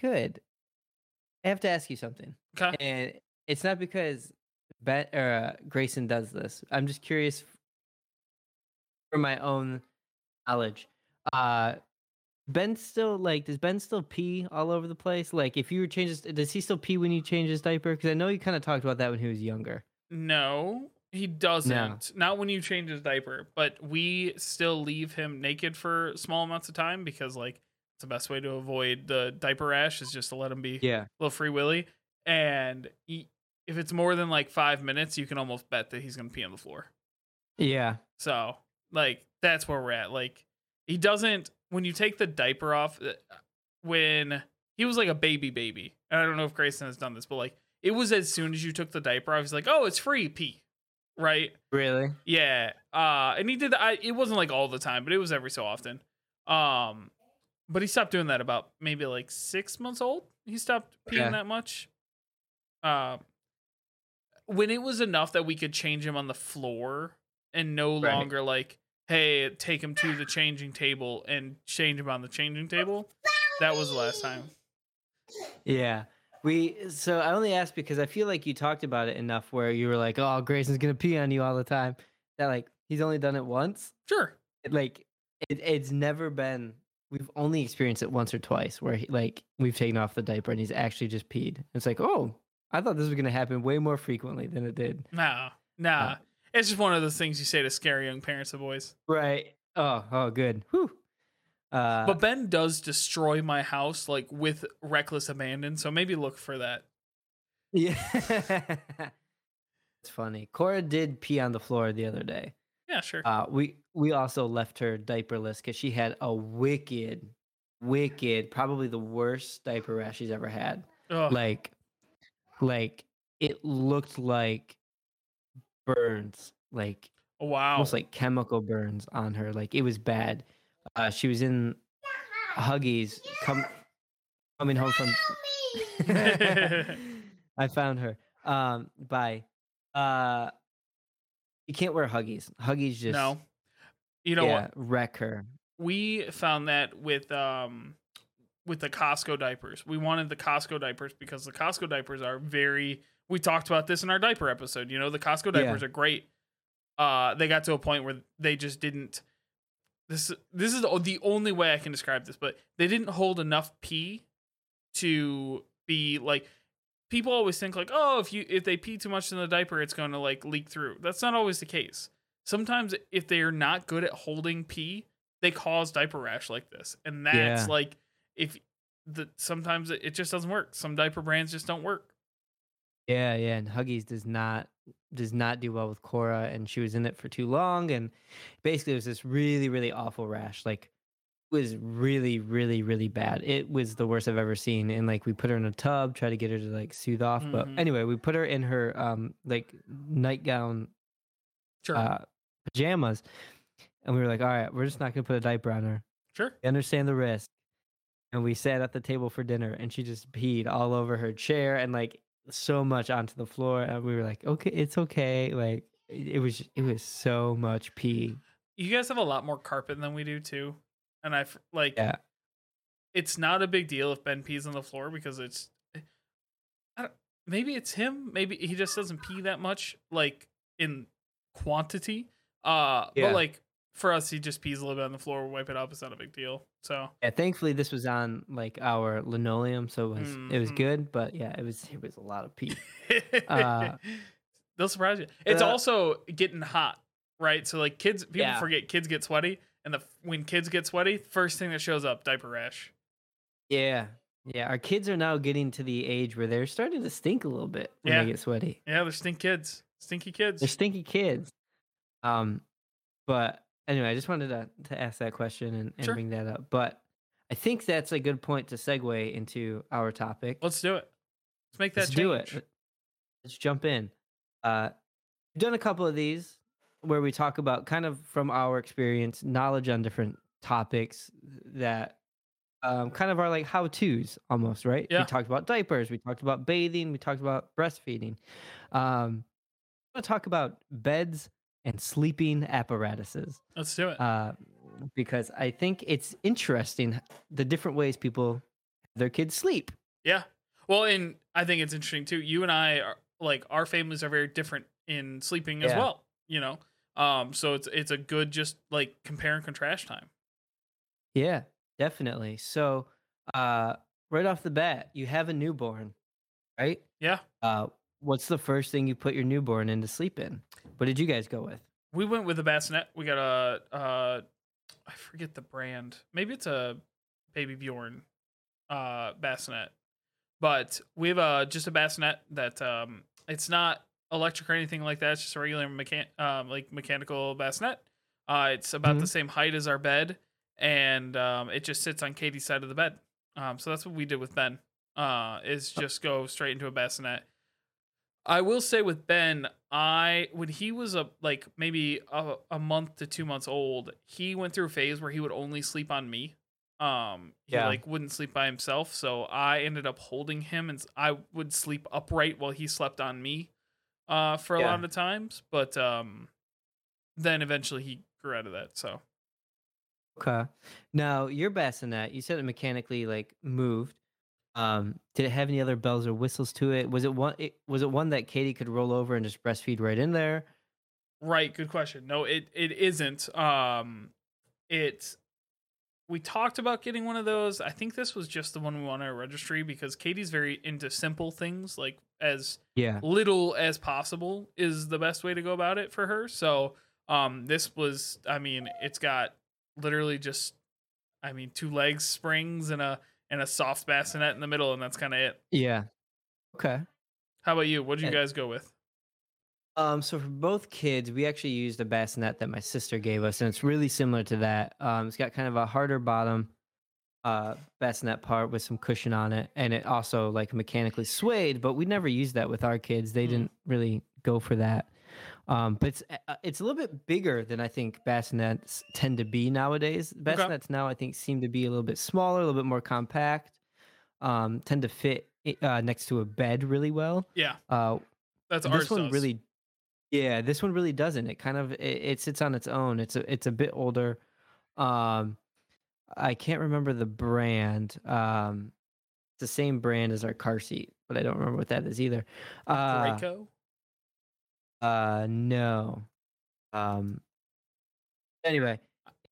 good. I have to ask you something, Okay. and it's not because ben, or, uh, Grayson does this. I'm just curious for my own knowledge. Uh, Ben still like does Ben still pee all over the place? Like if you change changes, does he still pee when you change his diaper? Because I know you kind of talked about that when he was younger. No, he doesn't. Not when you change his diaper, but we still leave him naked for small amounts of time because like it's the best way to avoid the diaper rash is just to let him be Yeah. a little free willy. And he, if it's more than like five minutes, you can almost bet that he's gonna pee on the floor. Yeah. So like that's where we're at. Like he doesn't when you take the diaper off uh, when he was like a baby baby. And I don't know if Grayson has done this, but like it was as soon as you took the diaper off, he's like, "Oh, it's free pee." Right? Really? Yeah. Uh and he did I, it wasn't like all the time, but it was every so often. Um but he stopped doing that about maybe like 6 months old. He stopped peeing Okay. that much. Um when it was enough that we could change him on the floor and no Right. longer like hey, take him to the changing table and change him on the changing table. That was the last time. Yeah. We so I only asked because I feel like you talked about it enough where you were like, "Oh, Grayson's gonna pee on you all the time." That like he's only done it once. Sure. It, like it, it's never been. We've only experienced it once or twice where he, like we've taken off the diaper and he's actually just peed. It's like, oh, I thought this was gonna happen way more frequently than it did. No, no. Uh, it's just one of those things you say to scare young parents of boys. Right. Oh, oh, good. Whew. Uh, But Ben does destroy my house like with reckless abandon, so maybe look for that. yeah, it's funny. Cora did pee on the floor the other day. Yeah, sure. Uh, we we also left her diaperless because she had a wicked, wicked, probably the worst diaper rash she's ever had. Ugh. Like, like it looked like burns, like wow. almost like chemical burns on her. Like it was bad. Uh, she was in Huggies, come coming home from. I found her. Um, bye. Uh, you can't wear Huggies. Huggies just no. You know yeah, what? wreck her. We found that with um with the Costco diapers. We wanted the Costco diapers because the Costco diapers are very we talked about this in our diaper episode. You know, the Costco Yeah. diapers are great. Uh they got to a point where they just didn't this this is the only way I can describe this, but they didn't hold enough pee to be like people always think like, oh, if you if they pee too much in the diaper, it's going to like leak through. That's not always the case. Sometimes if they're not good at holding pee, they cause diaper rash like this, and that's Yeah. like if the sometimes it, it just doesn't work. Some diaper brands just don't work. Yeah, yeah, and Huggies does not does not do well with Cora, and she was in it for too long, and basically it was this really, really awful rash. Like, it was really, really, really bad. It was the worst I've ever seen. And like, we put her in a tub, try to get her to like soothe off. But Mhm. anyway, we put her in her um like nightgown Sure, uh, pajamas, and we were like, all right, we're just not gonna put a diaper on her. sure. We understand the risk. And we sat at the table for dinner and she just peed all over her chair and like so much onto the floor. And we were like, okay, it's okay. Like it was it was so much pee. You guys have a lot more carpet than we do too, and I like. Yeah. It's not a big deal if Ben pees on the floor because it's. I don't, maybe it's him. Maybe he just doesn't pee that much, like in quantity. Uh, Yeah. but like for us, he just pees a little bit on the floor, wipe it up. It's not a big deal. So Yeah, thankfully this was on like our linoleum, so it was it was Mhm. good. But yeah, it was it was a lot of pee. Uh, they'll surprise you. It's uh, also getting hot, right? So like kids, people Yeah. forget kids get sweaty, and the when kids get sweaty, first thing that shows up, diaper rash. Yeah. Yeah. Our kids are now getting to the age where they're starting to stink a little bit when Yeah. they get sweaty. Yeah, they're stink kids, stinky kids. They're stinky kids. Um, but anyway, I just wanted to to ask that question and, and Sure. bring that up. But I think that's a good point to segue into our topic. Let's do it. Let's make that Let's change. do it. Let's jump in. Uh, we've done a couple of these where we talk about kind of from our experience, knowledge on different topics that um, kind of are like how tos almost, right? Yeah. We talked about diapers, we talked about bathing, we talked about breastfeeding. Um, I want to talk about beds and sleeping apparatuses Let's do it. uh, because I think it's interesting the different ways people their kids sleep. yeah. Well, and I think it's interesting too. You and I are like our families are very different in sleeping as Yeah. well. You know, um, so it's it's a good just like compare and contrast time. Yeah, definitely. So, uh, right off the bat, you have a newborn, right? Yeah. Uh, what's the first thing you put your newborn in to sleep in? What did you guys go with? We went with a bassinet. We got a uh I forget the brand. Maybe it's a Baby Bjorn uh bassinet. But we have a just a bassinet that um it's not electric or anything like that. It's just a regular mechan- um like mechanical bassinet. Uh it's about the Mhm. same height as our bed and um it just sits on Katie's side of the bed. Um so that's what we did with Ben. Uh is just go straight into a bassinet. I will say with Ben, I when he was a like maybe a, a month to two months old, he went through a phase where he would only sleep on me. Um, he Yeah. like wouldn't sleep by himself, so I ended up holding him, and I would sleep upright while he slept on me, uh, for a Yeah. lot of the times. But um, then eventually he grew out of that. So Okay. Now, your bassinet, you said it mechanically like moved. Um, did it have any other bells or whistles to it? Was it one? It, was it one that Katie could roll over and just breastfeed right in there? Right, good question. No, it it isn't. Um it we talked about getting one of those. I think this was just the one we want our registry because Katie's very into simple things, like as Yeah. little as possible is the best way to go about it for her. So um this was I mean, it's got literally just I mean two legs, springs, and a and a soft bassinet in the middle, and that's kind of it. Yeah. Okay. How about you? What did you guys go with? Um, so for both kids, we actually used a bassinet that my sister gave us, and it's really similar to that. Um, it's got kind of a harder bottom, uh, bassinet part with some cushion on it, and it also like mechanically swayed. But we never used that with our kids; they Mm. didn't really go for that. Um, but it's uh, it's a little bit bigger than I think bassinets tend to be nowadays. Bassinets now I think seem to be a little bit smaller, a little bit more compact. Um, tend to fit uh, next to a bed really well. Yeah, Uh, that's ours. this one does. really yeah this one really doesn't it kind of it, it sits on its own it's a it's a bit older um i can't remember the brand um it's the same brand as our car seat but i don't remember what that is either uh Graco. Uh no um anyway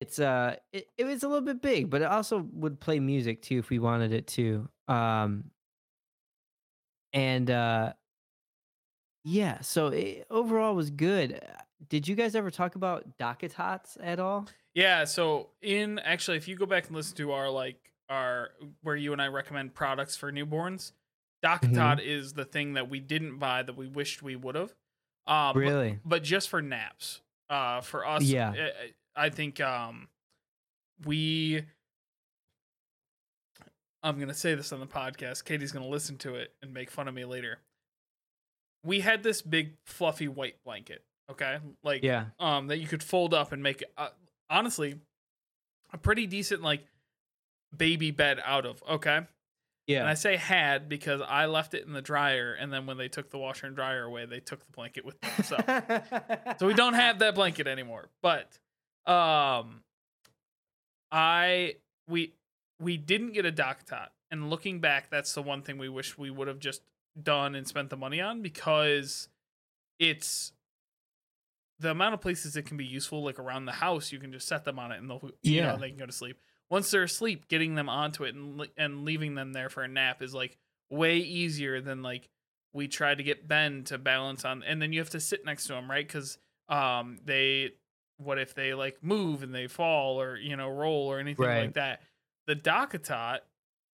it's uh it, it was a little bit big but it also would play music too if we wanted it to um and uh yeah so it overall was good did you guys ever talk about DockATots at all Yeah, so in actually if you go back and listen to our like our where you and I recommend products for newborns. Mm-hmm. DockATot is the thing that we didn't buy that we wished we would have. Um, but- Really? but just for naps. Uh, for us, Yeah. I, I think um, we. I'm gonna say this on the podcast. Katie's gonna listen to it and make fun of me later. We had this big fluffy white blanket, okay, like Yeah. um, that you could fold up and make uh, honestly a pretty decent like baby bed out of, okay. And I say had because I left it in the dryer, and then when they took the washer and dryer away, they took the blanket with them. So so we don't have that blanket anymore but um i we we didn't get a DockATot, and looking back that's the one thing we wish we would have just done and spent the money on because it's the amount of places it can be useful like around the house you can just set them on it and they'll you Yeah. know they can go to sleep once they're asleep getting them onto it and and leaving them there for a nap is like way easier than like we try to get Ben to balance on, and then you have to sit next to him, right? Because um, they, what if they like move and they fall or you know roll or anything Right. like that? The DockATot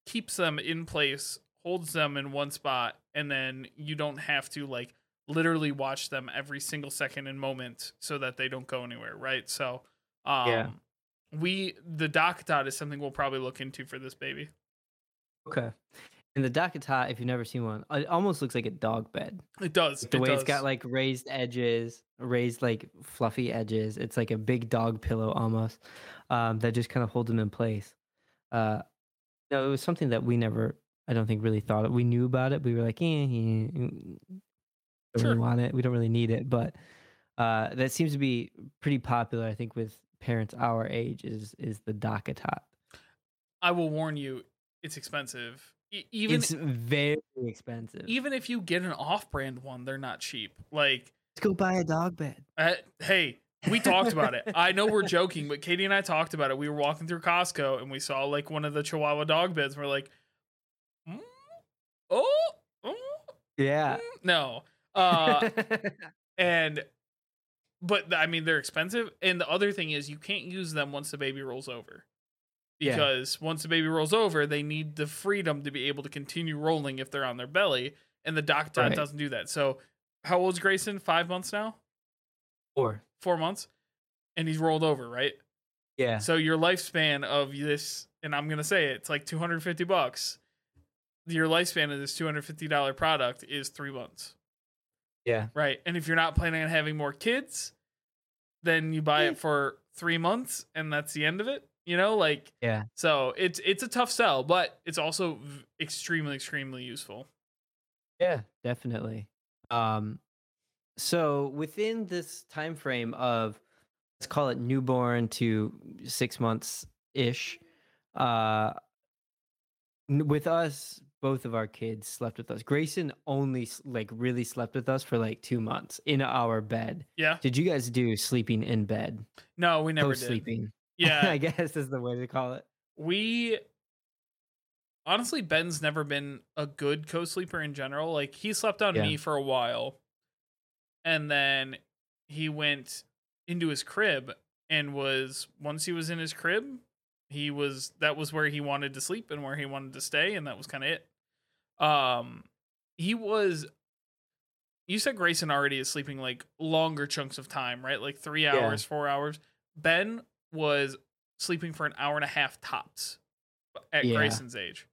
keeps them in place, holds them in one spot, and then you don't have to like literally watch them every single second and moment so that they don't go anywhere, right? So, um, Yeah. We the DockATot is something we'll probably look into for this baby. Okay. And the DockATot, if you've never seen one, it almost looks like a dog bed. It does. The it way does. it's got like raised edges, raised like fluffy edges. It's like a big dog pillow almost um, that just kind of holds them in place. Uh, no, it was something that we never, I don't think, really thought of. We knew about it. We were like, eh, eh, don't Sure. really want it. We don't really need it. But uh, that seems to be pretty popular, I think, with parents our age is is the DockATot. I will warn you, it's expensive. E- even it's very expensive. even if you get an off-brand one, they're not cheap. Like, Let's go buy a dog bed. uh, hey, we talked about it. I know we're joking, but Katie and I talked about it. We were walking through Costco and we saw like one of the Chihuahua dog beds. And we're like, "Mm, oh, oh, Yeah. mm." no. Uh, and but I mean they're expensive. And the other thing is you can't use them once the baby rolls over. Yeah. Because once the baby rolls over, they need the freedom to be able to continue rolling if they're on their belly, and the DockATot Right. doesn't do that. So, how old's Grayson? Five months now, or four months, and he's rolled over, right? yeah. So your lifespan of this, and I'm gonna say it, it's like 250 bucks. Your lifespan of this 250 dollar product is three months. Yeah. Right. And if you're not planning on having more kids, then you buy Eh. it for three months and that's the end of it. You know, like Yeah. so it's it's a tough sell, but it's also extremely, extremely useful. Yeah, definitely. Um so within this time frame of let's call it newborn to 6 months ish uh with us both of our kids slept with us. Grayson only like really slept with us for like 2 months in our bed. Yeah. Did you guys do sleeping in bed? No, we never Post did. sleeping. Yeah. I guess is the way to call it. we honestly ben's never been a good co-sleeper in general like he slept on Yeah. me for a while and then he went into his crib and was once he was in his crib he was that was where he wanted to sleep and where he wanted to stay and that was kind of it um he was you said grayson already is sleeping like longer chunks of time right like three Yeah. hours four hours ben was sleeping for an hour and a half tops at Yeah. Grayson's age.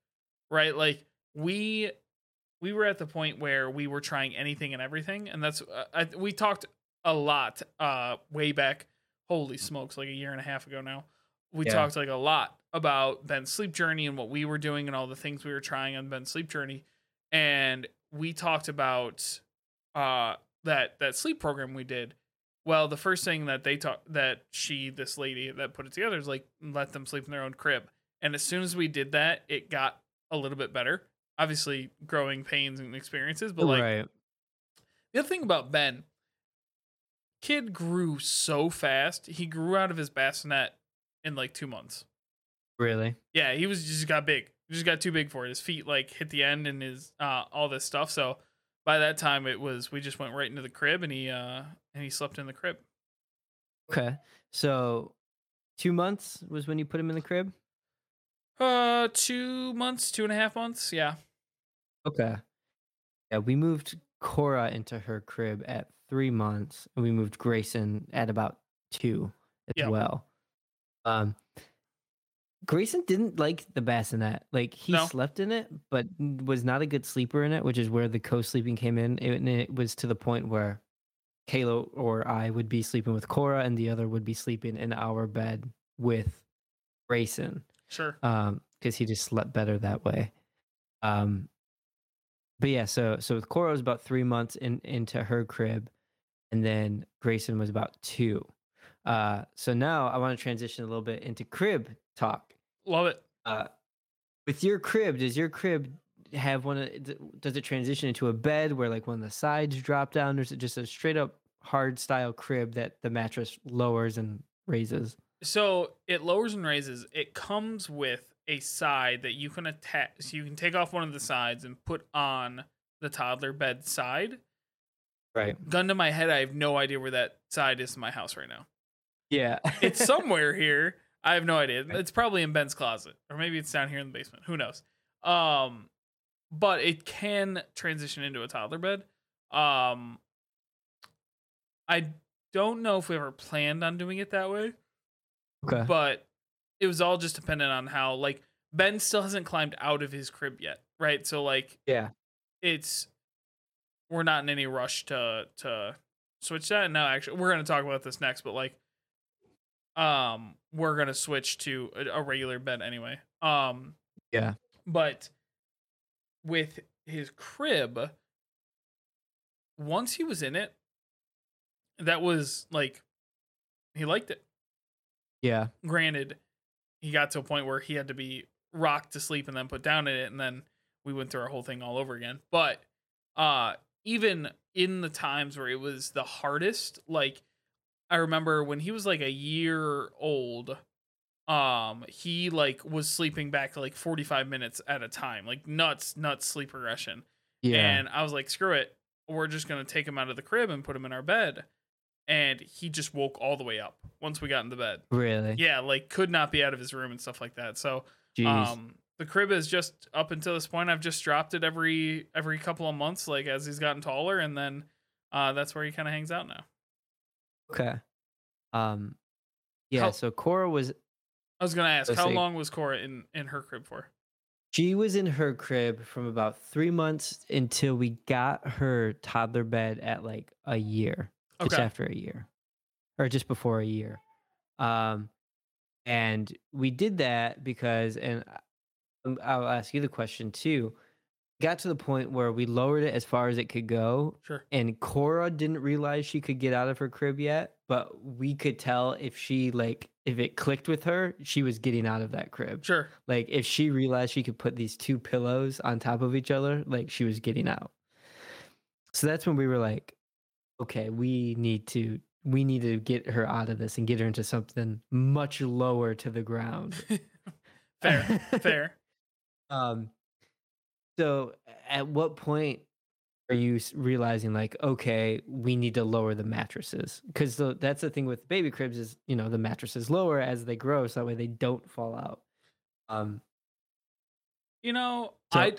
Right? Like we we were at the point where we were trying anything and everything and that's uh, I, we talked a lot uh way back holy smokes like a year and a half ago now. We Yeah. talked like a lot about Ben's sleep journey and what we were doing and all the things we were trying on Ben's sleep journey and we talked about uh that that sleep program we did well, the first thing that they taught that she, this lady that put it together, is like let them sleep in their own crib. And as soon as we did that, it got a little bit better. Obviously, growing pains and experiences, but like right. the other thing about Ben, kid grew so fast. He grew out of his bassinet in like two months. Really? Yeah, he was just got big. He just got too big for it. His feet like hit the end and his uh all this stuff. So by that time it was we just went right into the crib and he uh and he slept in the crib. Okay. So 2 months was when you put him in the crib? Uh, two months, two and a half months. Yeah. Okay. Yeah, we moved Cora into her crib at three months, and we moved Grayson at about two as Yeah. well. Um, Grayson didn't like the bassinet. Like he No. slept in it, but was not a good sleeper in it, which is where the co-sleeping came in. It, and it was to the point where Kayla or I would be sleeping with Cora, and the other would be sleeping in our bed with Grayson Sure. um because he just slept better that way um but yeah so so with cora was about three months in into her crib and then grayson was about two uh so now i want to transition a little bit into crib talk Love it. uh with your crib does your crib have one of does it transition into a bed where like one of the sides drop down or is it just a straight up hard style crib that the mattress lowers and raises So it lowers and raises. It comes with a side that you can attach. So you can take off one of the sides and put on the toddler bed side. right Gun to my head, I have no idea where that side is in my house right now. yeah It's somewhere here. I have no idea. It's probably in Ben's closet, or maybe it's down here in the basement. Who knows? Um, but it can transition into a toddler bed. Um, I don't know if we ever planned on doing it that way, okay but it was all just dependent on how like Ben still hasn't climbed out of his crib yet, right? So like yeah it's we're not in any rush to to switch that. No, actually, we're gonna talk about this next, but like, um, we're gonna switch to a, a regular bed anyway. Um, Yeah. but with his crib, once he was in it, that was like he liked it. yeah Granted, he got to a point where he had to be rocked to sleep and then put down in it, and then we went through our whole thing all over again. But uh even in the times where it was the hardest, like I remember when he was like a year old, um, he like was sleeping back like 45 minutes at a time, like nuts, nuts sleep regression. yeah And I was like, screw it. We're just going to take him out of the crib and put him in our bed. And he just woke all the way up once we got in the bed. really Yeah, like could not be out of his room and stuff like that. So, Jeez. um, the crib is just up until this point. I've just dropped it every every couple of months, like as he's gotten taller, and then uh, that's where he kind of hangs out now. Okay. Um yeah, How- so Cora was I was gonna ask, how see. long was Cora in in her crib for? she was in her crib from about 3 months until we got her toddler bed at like a year. Just Okay, after a year. Or just before a year. Um and we did that because and um, I'll ask you the question too. Got to the point where we lowered it as far as it could go sure. and Cora didn't realize she could get out of her crib yet, but we could tell if she like if it clicked with her, she was getting out of that crib. Sure. Like if she realized she could put these two pillows on top of each other, like she was getting out. So that's when we were like, okay, we need to we need to get her out of this and get her into something much lower to the ground. Fair. Fair. Um, so at what point are you realizing like, okay, we need to lower the mattresses? Because that's the thing with baby cribs is, you know, the mattresses lower as they grow, so that way they don't fall out. Um, You know, So- I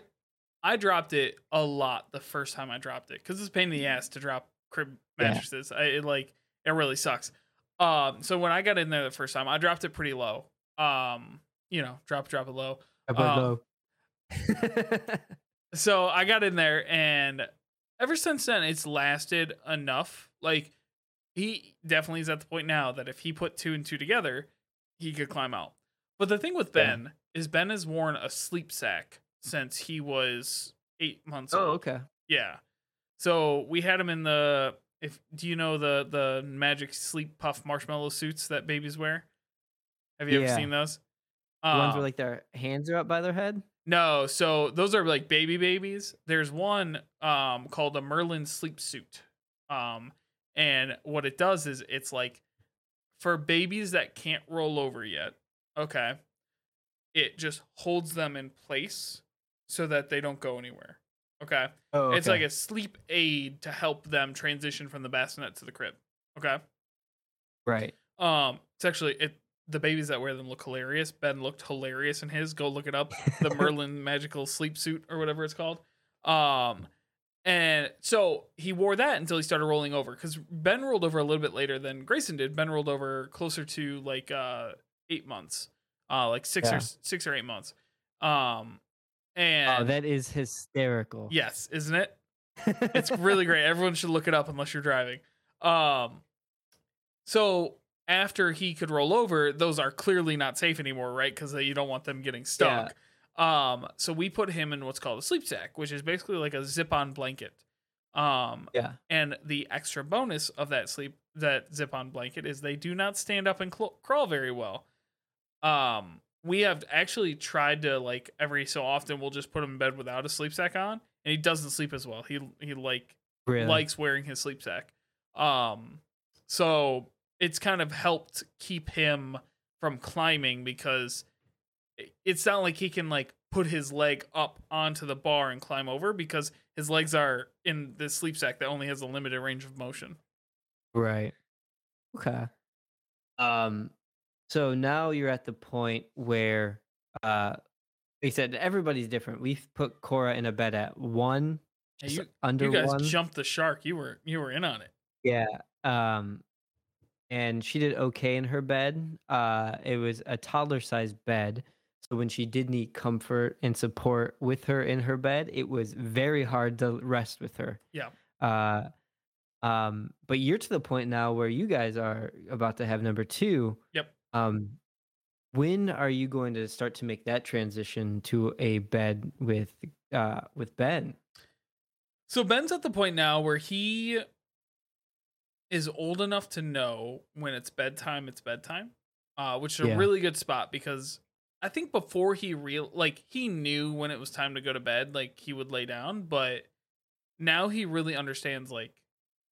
I dropped it a lot the first time I dropped it because it's a pain in the ass to drop crib Yeah. mattresses. I, it like it really sucks. Um, so when I got in there the first time, I dropped it pretty low. Um, you know, drop drop it low. Put Um, low. So I got in there, and ever since then, it's lasted enough. Like he definitely is at the point now that if he put two and two together, he could climb out. But the thing with Yeah. Ben is Ben has worn a sleep sack since he was eight months oh, old. okay. Yeah. So we had him in the if do you know the the magic sleep puff marshmallow suits that babies wear? Have you Yeah. ever seen those? The ones where Um, like their hands are up by their head. No, so those are like baby babies. There's one um called a Merlin sleep suit. Um and what it does is it's like for babies that can't roll over yet. Okay. It just holds them in place so that they don't go anywhere. Okay. Oh, It's like a sleep aid to help them transition from the bassinet to the crib. Okay. right. Um, it's actually it the babies that wear them look hilarious. Ben looked hilarious in his. Go look it up. The Merlin magical sleep suit or whatever it's called. Um, and so he wore that until he started rolling over because Ben rolled over a little bit later than Grayson did. Ben rolled over closer to like uh eight months, uh like six Yeah. or six or eight months. Um, and oh, that is hysterical. yes, isn't it? It's really great. Everyone should look it up unless you're driving. Um, so after he could roll over, those are clearly not safe anymore, right? Because you don't want them getting stuck. Um, so we put him in what's called a sleep sack, which is basically like a zip-on blanket. Um, yeah. and the extra bonus of that sleep that zip-on blanket is they do not stand up and cl- crawl very well. Um, we have actually tried to like every so often we'll just put him in bed without a sleep sack on, and he doesn't sleep as well. He he like Really. likes wearing his sleep sack. Um, so it's kind of helped keep him from climbing because it's not like he can like put his leg up onto the bar and climb over because his legs are in this sleep sack that only has a limited range of motion. Right. Okay. Um so now you're at the point where uh we said everybody's different. We've put Cora in a bed at one, Hey, you, under you guys one. jumped the shark. You were you were in on it. Yeah. Um and she did okay in her bed. Uh it was a toddler sized bed. So when she did need comfort and support with her in her bed, it was very hard to rest with her. Yeah. Uh um but you're to the point now where you guys are about to have number 2. Yep. Um when are you going to start to make that transition to a bed with uh with Ben? So Ben's at the point now where he is old enough to know when it's bedtime, it's bedtime, uh, which is Yeah. a really good spot because I think before he real like he knew when it was time to go to bed, like he would lay down, but now he really understands like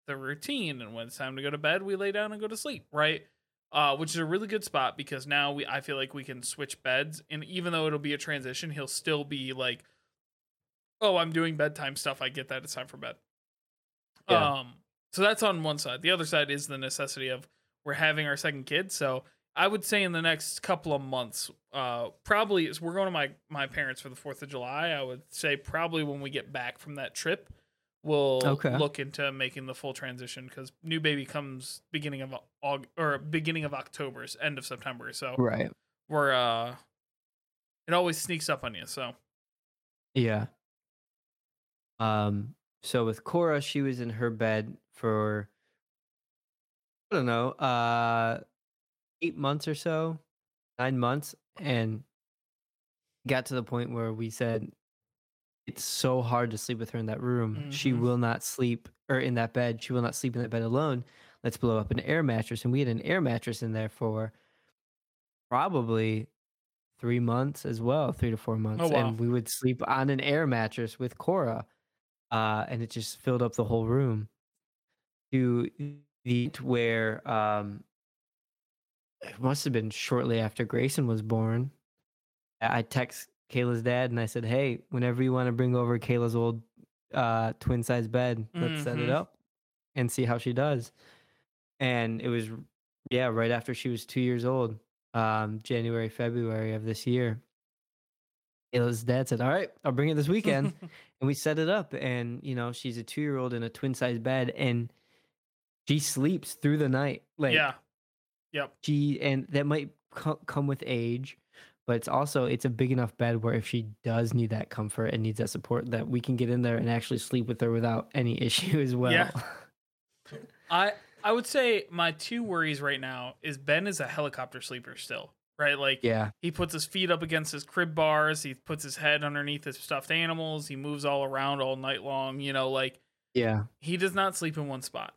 the routine and when it's time to go to bed, we lay down and go to sleep, right? Uh, which is a really good spot because now we I feel like we can switch beds, and even though it'll be a transition, he'll still be like, "Oh, I'm doing bedtime stuff. I get that it's time for bed." Yeah. Um, so that's on one side. The other side is the necessity of we're having our second kid. So I would say in the next couple of months, uh, probably as we're going to my my parents for the Fourth of July. I would say probably when we get back from that trip, we'll Okay. look into making the full transition because new baby comes beginning of Aug or beginning of October, end of September. So Right. we're uh, it always sneaks up on you. So Yeah. Um. So with Cora, she was in her bed for I don't know, uh, eight months or so, nine months, and got to the point where we said it's so hard to sleep with her in that room. She Mhm. will not sleep or in that bed. She will not sleep in that bed alone. Let's blow up an air mattress, and we had an air mattress in there for probably three months as well, three to four months, Oh, wow. and we would sleep on an air mattress with Cora, uh, and it just filled up the whole room. To the where um, it must have been shortly after Grayson was born. I text Kayla's dad and I said, "Hey, whenever you want to bring over Kayla's old uh, twin size bed, let's set it Mhm. up and see how she does." And it was, yeah, right after she was two years old, um, January, February of this year. Kayla's dad said, "All right, I'll bring it this weekend." and we set it up and you know she's a two-year-old in a twin-size bed and she sleeps through the night like yeah, yep. she and that might co- come with age but it's also it's a big enough bed where if she does need that comfort and needs that support that we can get in there and actually sleep with her without any issue as well Yeah. I I would say my two worries right now is Ben is a helicopter sleeper still, right? Like yeah he puts his feet up against his crib bars, he puts his head underneath his stuffed animals, he moves all around all night long, you know, like yeah he does not sleep in one spot.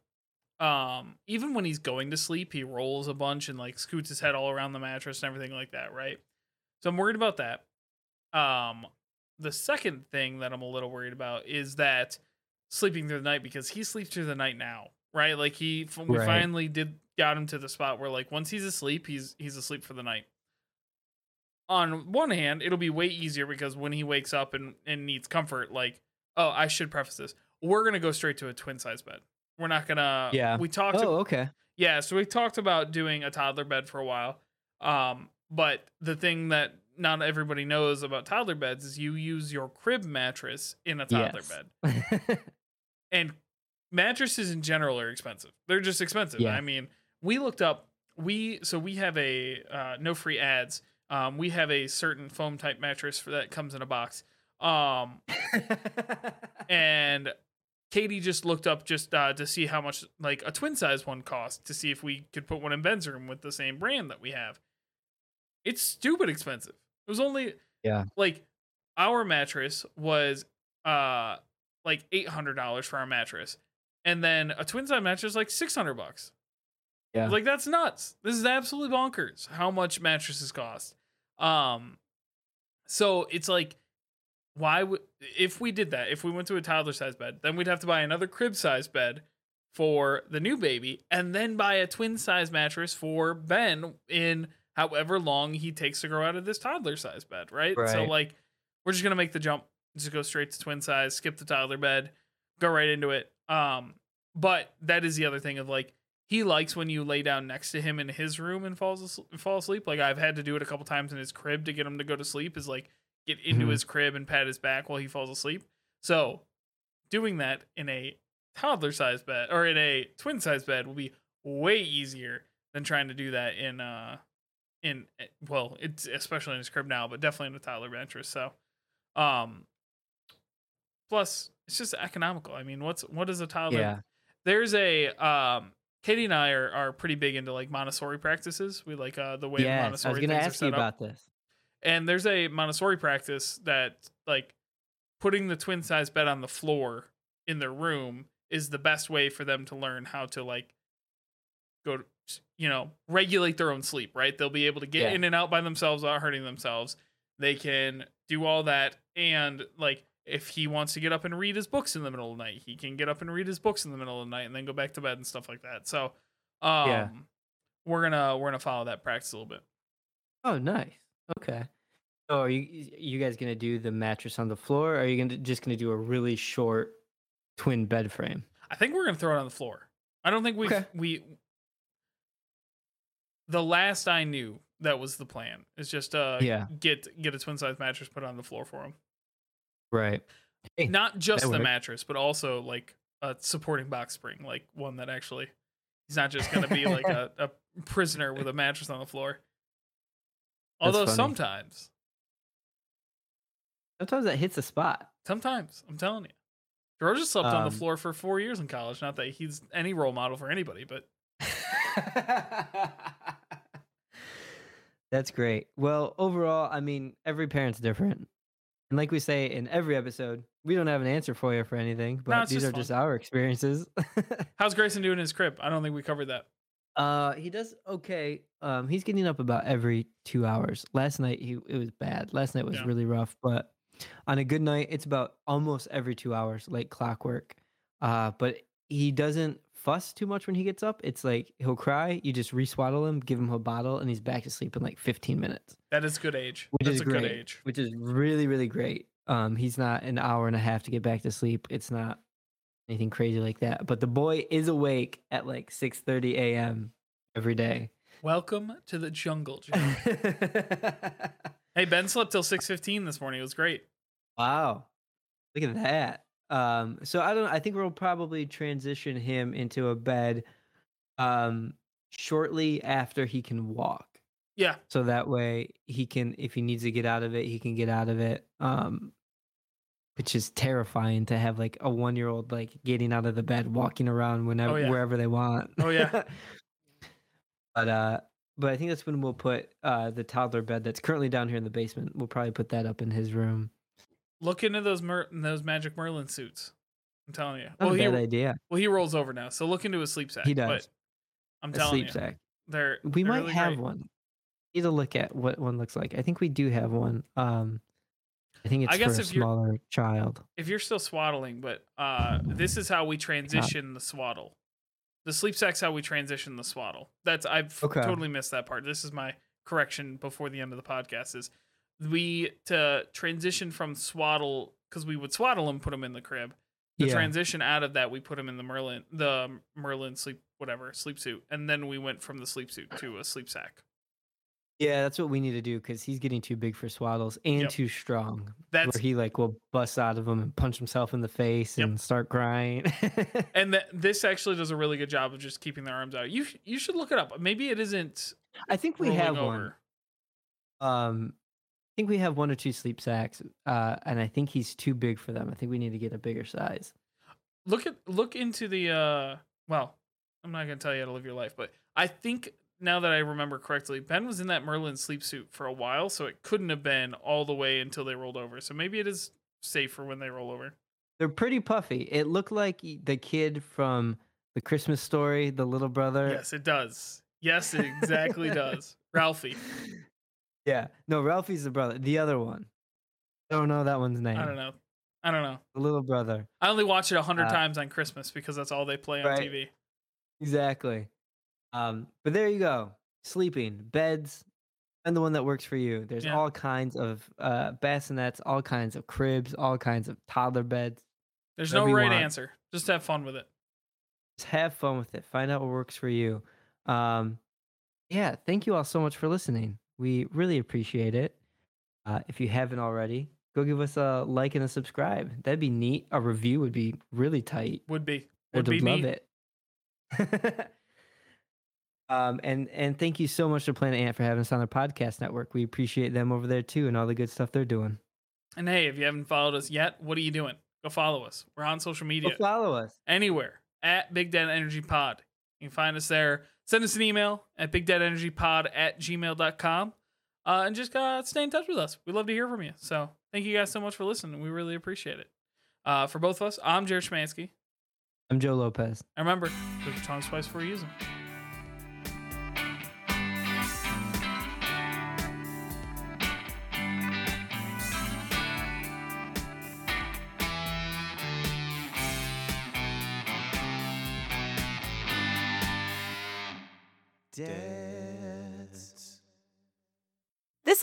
Um, even when he's going to sleep, he rolls a bunch and like scoots his head all around the mattress and everything like that, right? So I'm worried about that. Um, the second thing that I'm a little worried about is that sleeping through the night because he sleeps through the night now, right? Like he, f- we Right. finally did got him to the spot where like once he's asleep, he's he's asleep for the night. On one hand, it'll be way easier because when he wakes up and and needs comfort, like oh, I should preface this, we're gonna go straight to a twin size bed. We're not gonna. Yeah. We talked. oh okay Yeah, so we talked about doing a toddler bed for a while. Um, but the thing that not everybody knows about toddler beds is you use your crib mattress in a toddler Yes. bed. And mattresses in general are expensive. They're just expensive. Yeah. I mean, we looked up we so we have a uh, no free ads. Um, we have a certain foam type mattress for that comes in a box. Um, and Katie just looked up just uh, to see how much like a twin size one cost to see if we could put one in Ben's room with the same brand that we have. It's stupid expensive. It was only Yeah. like our mattress was uh like eight hundred dollars for our mattress, and then a twin size mattress like six hundred bucks. Yeah. like that's nuts. This is absolutely bonkers. How much mattresses cost? Um, so it's like why would if we did that if we went to a toddler size bed then we'd have to buy another crib size bed for the new baby and then buy a twin size mattress for ben in however long he takes to grow out of this toddler size bed right, so like we're just gonna make the jump just go straight to twin size skip the toddler bed go right into it um but that is the other thing of like he likes when you lay down next to him in his room and falls asleep, fall asleep like i've had to do it a couple times in his crib to get him to go to sleep is like get into Mhm. his crib and pat his back while he falls asleep. So, doing that in a toddler size bed or in a twin size bed will be way easier than trying to do that in uh in eh, well, it's especially in his crib now, but definitely in a toddler mattress. So, um plus it's just economical. I mean, what's what is a toddler? yeah. There's a um Katie and I are, are pretty big into like Montessori practices. We like uh the way Yes. I Montessori was gonna are ask you set up about this. and there's a Montessori practice that like putting the twin size bed on the floor in their room is the best way for them to learn how to like go to, you know regulate their own sleep right they'll be able to get Yeah. in and out by themselves without hurting themselves they can do all that and like if he wants to get up and read his books in the middle of the night he can get up and read his books in the middle of the night and then go back to bed and stuff like that so um Yeah. we're gonna we're gonna follow that practice a little bit Oh, nice. Okay. So are you you guys gonna do the mattress on the floor? Or are you gonna just gonna do a really short twin bed frame? I think we're gonna throw it on the floor. I don't think we Okay. we. The last I knew, that was the plan. Is just uh Yeah. get get a twin size mattress put on the floor for him. Right. Hey, Not just the works. mattress, but also like a supporting box spring, like one that actually he's not just gonna be like a, a prisoner with a mattress on the floor. Although sometimes, Sometimes that hits a spot. sometimes I'm telling you, George has slept on the Um, floor for four years in college. Not that he's any role model for anybody, but That's great. Well, overall, I mean, every parent's different. And like we say in every episode, we don't have an answer for you for anything, but it's these just are fun. just our experiences. how's Grayson doing in his crib? I don't think we covered that. uh, he does okay. Um, he's getting up about every two hours. Last night he it was bad. Last night was Yeah. really rough, but on a good night, it's about almost every two hours, like clockwork. Uh, but he doesn't fuss too much when he gets up. It's like he'll cry, you just reswaddle him, give him a bottle, and he's back to sleep in like 15 minutes. That is good age. which That's is a great. good age. Which is really, really great. Um, he's not an hour and a half to get back to sleep. It's not anything crazy like that. But the boy is awake at like 6:30 a.m. every day. Welcome to the jungle, hey, Ben slept till six fifteen this morning. It was great. wow, look at that. Um, so I don't. I think we'll probably transition him into a bed, um, shortly after he can walk. Yeah, so that way he can if he needs to get out of it he can get out of it um which is terrifying to have like a one year old like getting out of the bed walking around whenever yeah. wherever they want Oh, yeah. but uh but i think that's when we'll put uh the toddler bed that's currently down here in the basement we'll probably put that up in his room look into those Mer- those Magic Merlin suits. I'm telling you. not well, a he bad idea well he rolls over now, so look into his sleep sack. He does. But I'm a telling sleep you, sack they're we they're might really have great. one need to look at what one looks like i think we do have one um i think it's I guess for a smaller child If you're still swaddling, but uh, this is how we transition the swaddle. The sleep sack's how we transition the swaddle. That's I've Okay. totally missed that part. This is my correction before the end of the podcast. Is we to transition from swaddle because we would swaddle him, put him in the crib. The yeah transition out of that, we put him in the Merlin, the Merlin sleep, whatever sleep suit, and then we went from the sleep suit to a sleep sack. Yeah, that's what we need to do because he's getting too big for swaddles and Yep. too strong. That's where he like will bust out of them and punch himself in the face Yep. and start crying. and th- this actually does a really good job of just keeping their arms out. You sh- you should look it up. Maybe it isn't I think we have over. one. Um, think we have one or two sleep sacks, uh, and I think he's too big for them. I think we need to get a bigger size. Look at look into the uh well, I'm not gonna tell you how to live your life, but I think now that I remember correctly, Ben was in that Merlin sleep suit for a while, so it couldn't have been all the way until they rolled over. So maybe it is safer when they roll over. They're pretty puffy. It looked like the kid from the Christmas story, the little brother. Yes, it does. Yes, it exactly does. Ralphie. Yeah. No, Ralphie's the brother. The other one. I don't know that one's name. I don't know. I don't know. The little brother. I only watch it a hundred Uh, times on Christmas because that's all they play on right. TV. Exactly. Um, but there you go. Sleeping, beds, and the one that works for you. There's Yeah. all kinds of uh, bassinets, all kinds of cribs, all kinds of toddler beds. There's no right answer. Just have fun with it. Just have fun with it. Find out what works for you. Um, yeah, thank you all so much for listening. We really appreciate it. Uh, if you haven't already, go give us a like and a subscribe. That'd be neat. A review would be really tight. Would be. Would be love me. it. um, and and thank you so much to Planet Ant for having us on their podcast network. We appreciate them over there too, and all the good stuff they're doing. And hey, if you haven't followed us yet, what are you doing? Go follow us. We're on social Go media. follow us. anywhere at Big Dead Energy Pod. You can find us there. Send us an email at bigdeadenergypod at gmail.com. Uh, and just uh, stay in touch with us. We love to hear from you. So thank you guys so much for listening. We really appreciate it. Uh, for both of us, I'm Jared Schmansky. I'm Joe Lopez. And remember, cook your tongue twice before you